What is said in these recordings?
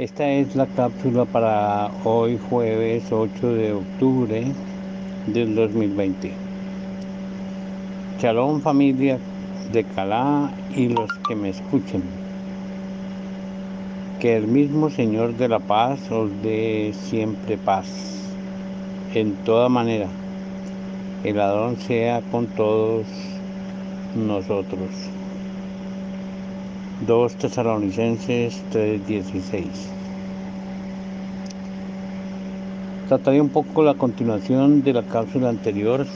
Esta es la cápsula para hoy jueves 8 de octubre del 2020. Shalom familia de Calá y los que me escuchen. Que el mismo Señor de la paz os dé siempre paz, en toda manera. El ladrón sea con todos nosotros. 2 Tesalonicenses 3:16. Trataré un poco la continuación de la cápsula anterior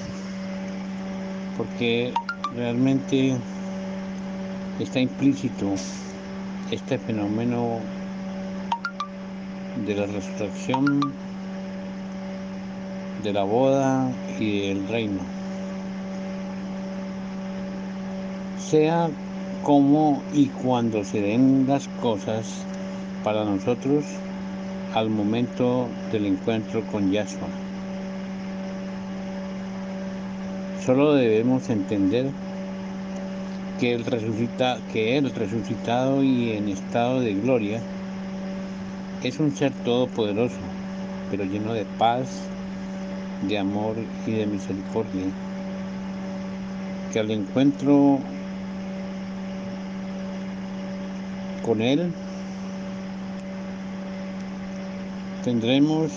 porque realmente está implícito este fenómeno de la resurrección, de la boda y del reino. Sea cómo y cuándo se den las cosas para nosotros al momento del encuentro con Yahshua. Solo debemos entender que el, resucita, que el resucitado y en estado de gloria es un ser todopoderoso, pero lleno de paz, de amor y de misericordia, que al encuentro con Él tendremos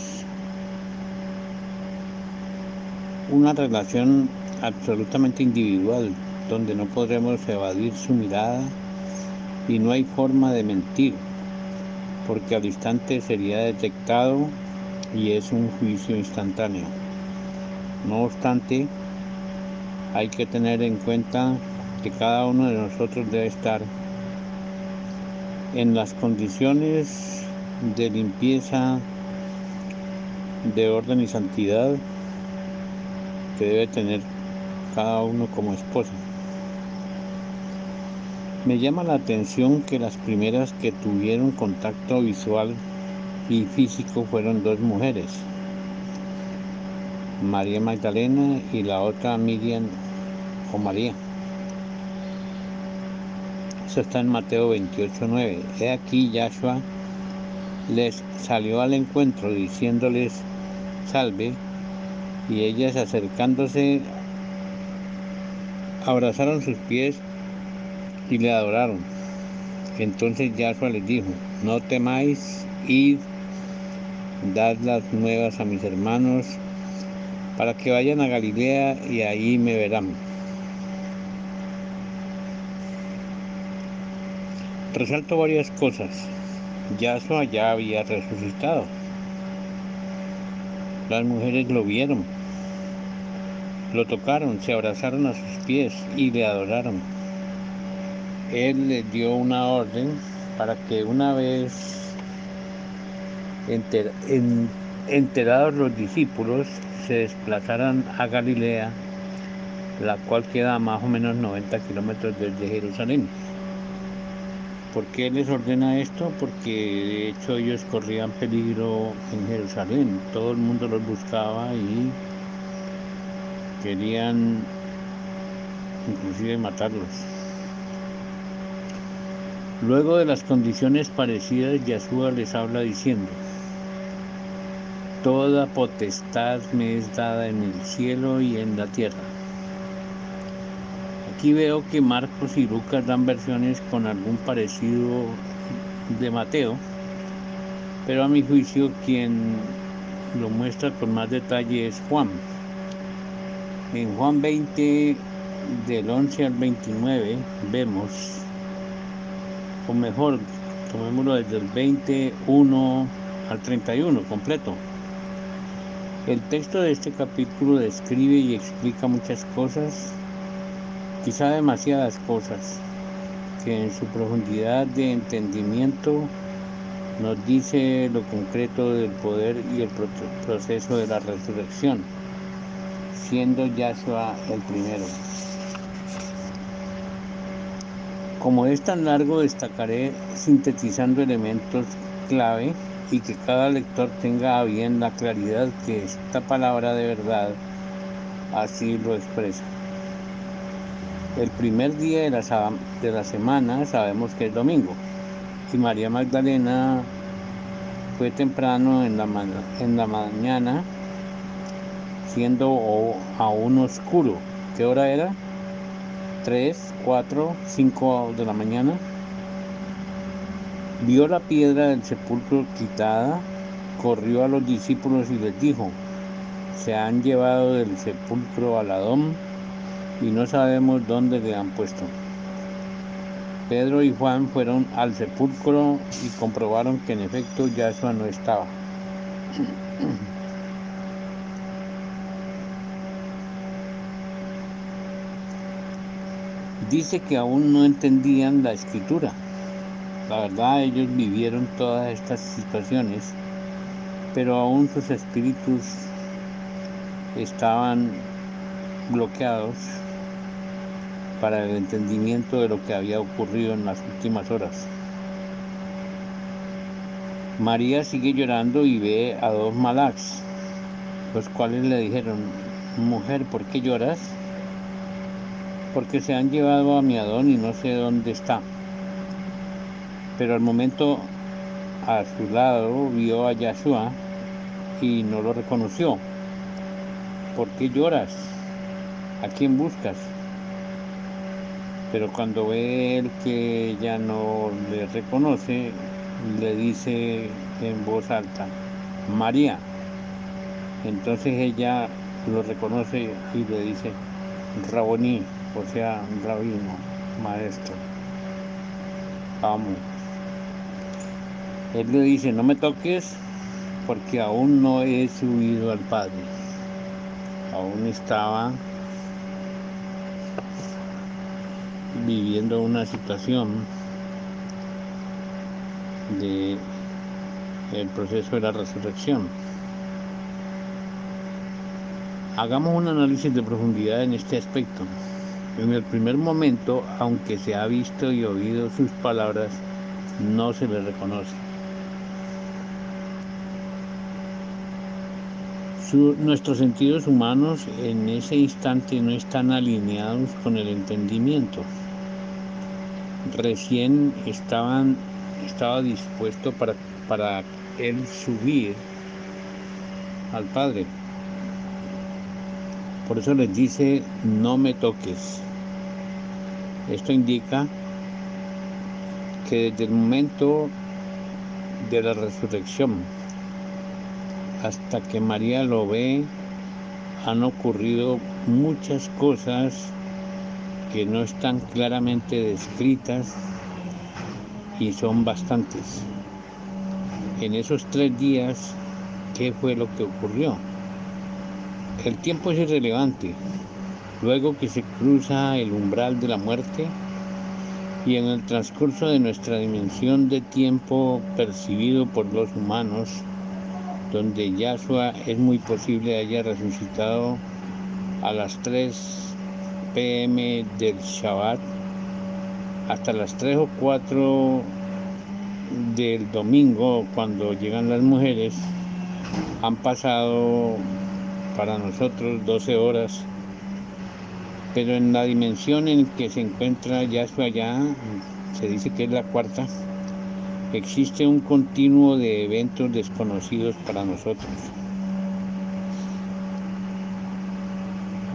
una relación absolutamente individual donde no podremos evadir su mirada y no hay forma de mentir porque al instante sería detectado y es un juicio instantáneo. No obstante, hay que tener en cuenta que cada uno de nosotros debe estar en las condiciones de limpieza, de orden y santidad que debe tener cada uno como esposa. Me llama la atención que las primeras que tuvieron contacto visual y físico fueron dos mujeres, María Magdalena y la otra Miriam o María. Está en Mateo 28.9. He aquí Yahshua les salió al encuentro diciéndoles salve y ellas acercándose abrazaron sus pies y le adoraron. Entonces Yahshua les dijo, no temáis, id, dad las nuevas a mis hermanos para que vayan a Galilea y ahí me verán. Resalto varias cosas. Yahshua ya había resucitado. Las mujeres lo vieron, lo tocaron, se abrazaron a sus pies y le adoraron. Él les dio una orden para que una vez enter, en, enterados los discípulos se desplazaran a Galilea, la cual queda a más o menos 90 kilómetros desde Jerusalén. ¿Por qué les ordena esto? Porque de hecho ellos corrían peligro en Jerusalén. Todo el mundo los buscaba y querían inclusive matarlos. Luego de las condiciones parecidas, Yahshua les habla diciendo, Toda potestad me es dada en el cielo y en la tierra. Aquí veo que Marcos y Lucas dan versiones con algún parecido de Mateo, pero a mi juicio quien lo muestra con más detalle es Juan. En Juan 20, del 11 al 29, vemos, o mejor, tomémoslo desde el 21 al 31 completo. El texto de este capítulo describe y explica muchas cosas quizá demasiadas cosas, que en su profundidad de entendimiento nos dice lo concreto del poder y el proceso de la resurrección, siendo Yahshua el primero. Como es tan largo, destacaré sintetizando elementos clave y que cada lector tenga bien la claridad que esta palabra de verdad así lo expresa. El primer día de la, de la semana sabemos que es domingo. Y María Magdalena fue temprano en la, en la mañana, siendo aún oscuro. ¿Qué hora era? 3, 4, 5 de la mañana. Vio la piedra del sepulcro quitada, corrió a los discípulos y les dijo, se han llevado del sepulcro al Adón y no sabemos dónde le han puesto. Pedro y Juan fueron al sepulcro y comprobaron que en efecto Yahshua no estaba. Dice que aún no entendían la escritura. La verdad, ellos vivieron todas estas situaciones, pero aún sus espíritus estaban bloqueados para el entendimiento de lo que había ocurrido en las últimas horas. María sigue llorando y ve a dos malaks, los cuales le dijeron, mujer, ¿por qué lloras? Porque se han llevado a mi Adón y no sé dónde está. Pero al momento a su lado vio a Yahshua y no lo reconoció. ¿Por qué lloras? ¿A quién buscas? Pero cuando ve él que ella no le reconoce, le dice en voz alta, María. Entonces ella lo reconoce y le dice, Raboní, o sea, rabino, maestro, amo. Él le dice, no me toques porque aún no he subido al Padre. Aún estaba viviendo una situación de el proceso de la resurrección. Hagamos un análisis de profundidad en este aspecto. En el primer momento, aunque se ha visto y oído sus palabras, no se le reconoce. nuestros sentidos humanos en ese instante no están alineados con el entendimiento recién estaban, estaba dispuesto para, para él subir al Padre. Por eso les dice, no me toques. Esto indica que desde el momento de la resurrección hasta que María lo ve, han ocurrido muchas cosas que no están claramente descritas y son bastantes. En esos tres días, ¿qué fue lo que ocurrió? El tiempo es irrelevante. Luego que se cruza el umbral de la muerte y en el transcurso de nuestra dimensión de tiempo percibido por los humanos, donde Yahshua es muy posible haya resucitado a las tres pm del Shabbat hasta las 3 o 4 del domingo cuando llegan las mujeres han pasado para nosotros 12 horas. Pero en la dimensión en que se encuentra Yahshua allá se dice que es la cuarta existe un continuo de eventos desconocidos para nosotros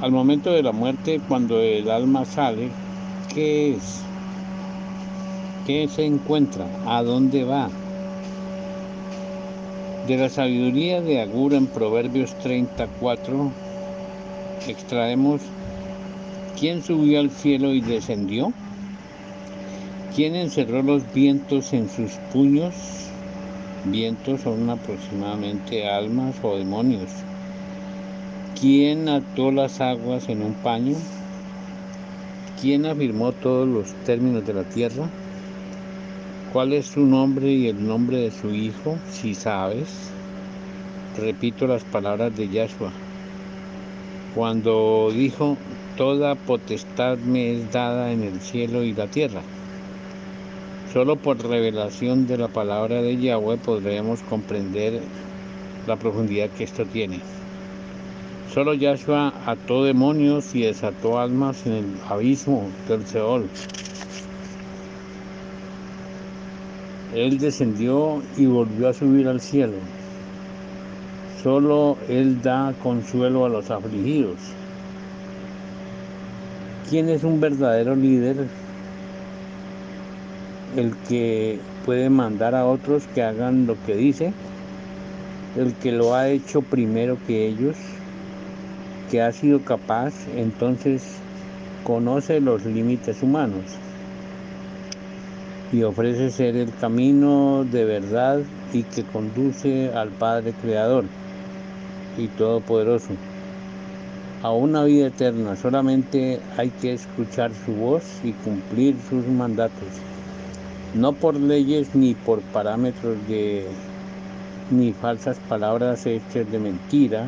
Al momento de la muerte, cuando el alma sale, ¿qué es? ¿Qué se encuentra? ¿A dónde va? De la sabiduría de Agur en Proverbios 34 extraemos ¿quién subió al cielo y descendió? ¿Quién encerró los vientos en sus puños? Vientos son aproximadamente almas o demonios. ¿Quién ató las aguas en un paño? ¿Quién afirmó todos los términos de la tierra? ¿Cuál es su nombre y el nombre de su hijo? Si sabes. Repito las palabras de Yahshua. Cuando dijo, toda potestad me es dada en el cielo y la tierra. Solo por revelación de la palabra de Yahweh podremos comprender la profundidad que esto tiene. Solo Yahshua ató demonios y desató almas en el abismo del Seol. Él descendió y volvió a subir al cielo. Solo Él da consuelo a los afligidos. ¿Quién es un verdadero líder? El que puede mandar a otros que hagan lo que dice, el que lo ha hecho primero que ellos, que ha sido capaz, entonces conoce los límites humanos y ofrece ser el camino de verdad y que conduce al Padre Creador y Todopoderoso a una vida eterna. Solamente hay que escuchar su voz y cumplir sus mandatos, no por leyes ni por parámetros de ni falsas palabras hechas de mentira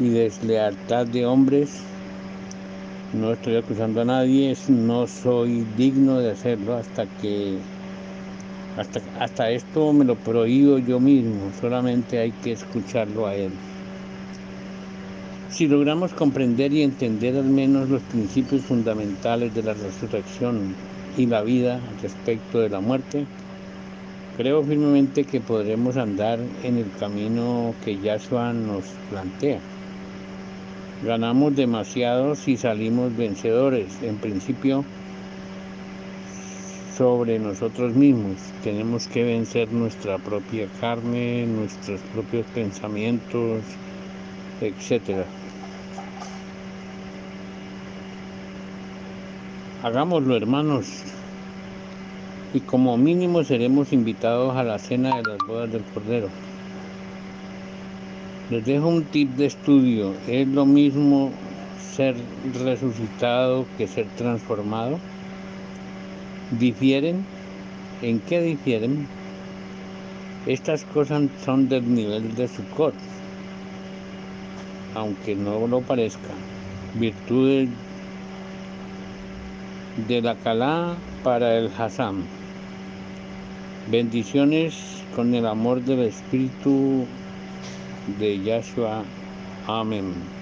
y deslealtad de hombres no estoy acusando a nadie, no soy digno de hacerlo hasta que hasta, hasta esto me lo prohíbo yo mismo, solamente hay que escucharlo a él. Si logramos comprender y entender al menos los principios fundamentales de la resurrección y la vida respecto de la muerte, creo firmemente que podremos andar en el camino que Yahshua nos plantea. Ganamos demasiado si salimos vencedores. En principio, sobre nosotros mismos. Tenemos que vencer nuestra propia carne, nuestros propios pensamientos, etc. Hagámoslo, hermanos. Y como mínimo seremos invitados a la cena de las bodas del Cordero. Les dejo un tip de estudio. ¿Es lo mismo ser resucitado que ser transformado? ¿Difieren? ¿En qué difieren? Estas cosas son del nivel de Sukkot, aunque no lo parezca. Virtudes de la Calá para el Hassam. Bendiciones con el amor del Espíritu de Yahshua. Amén.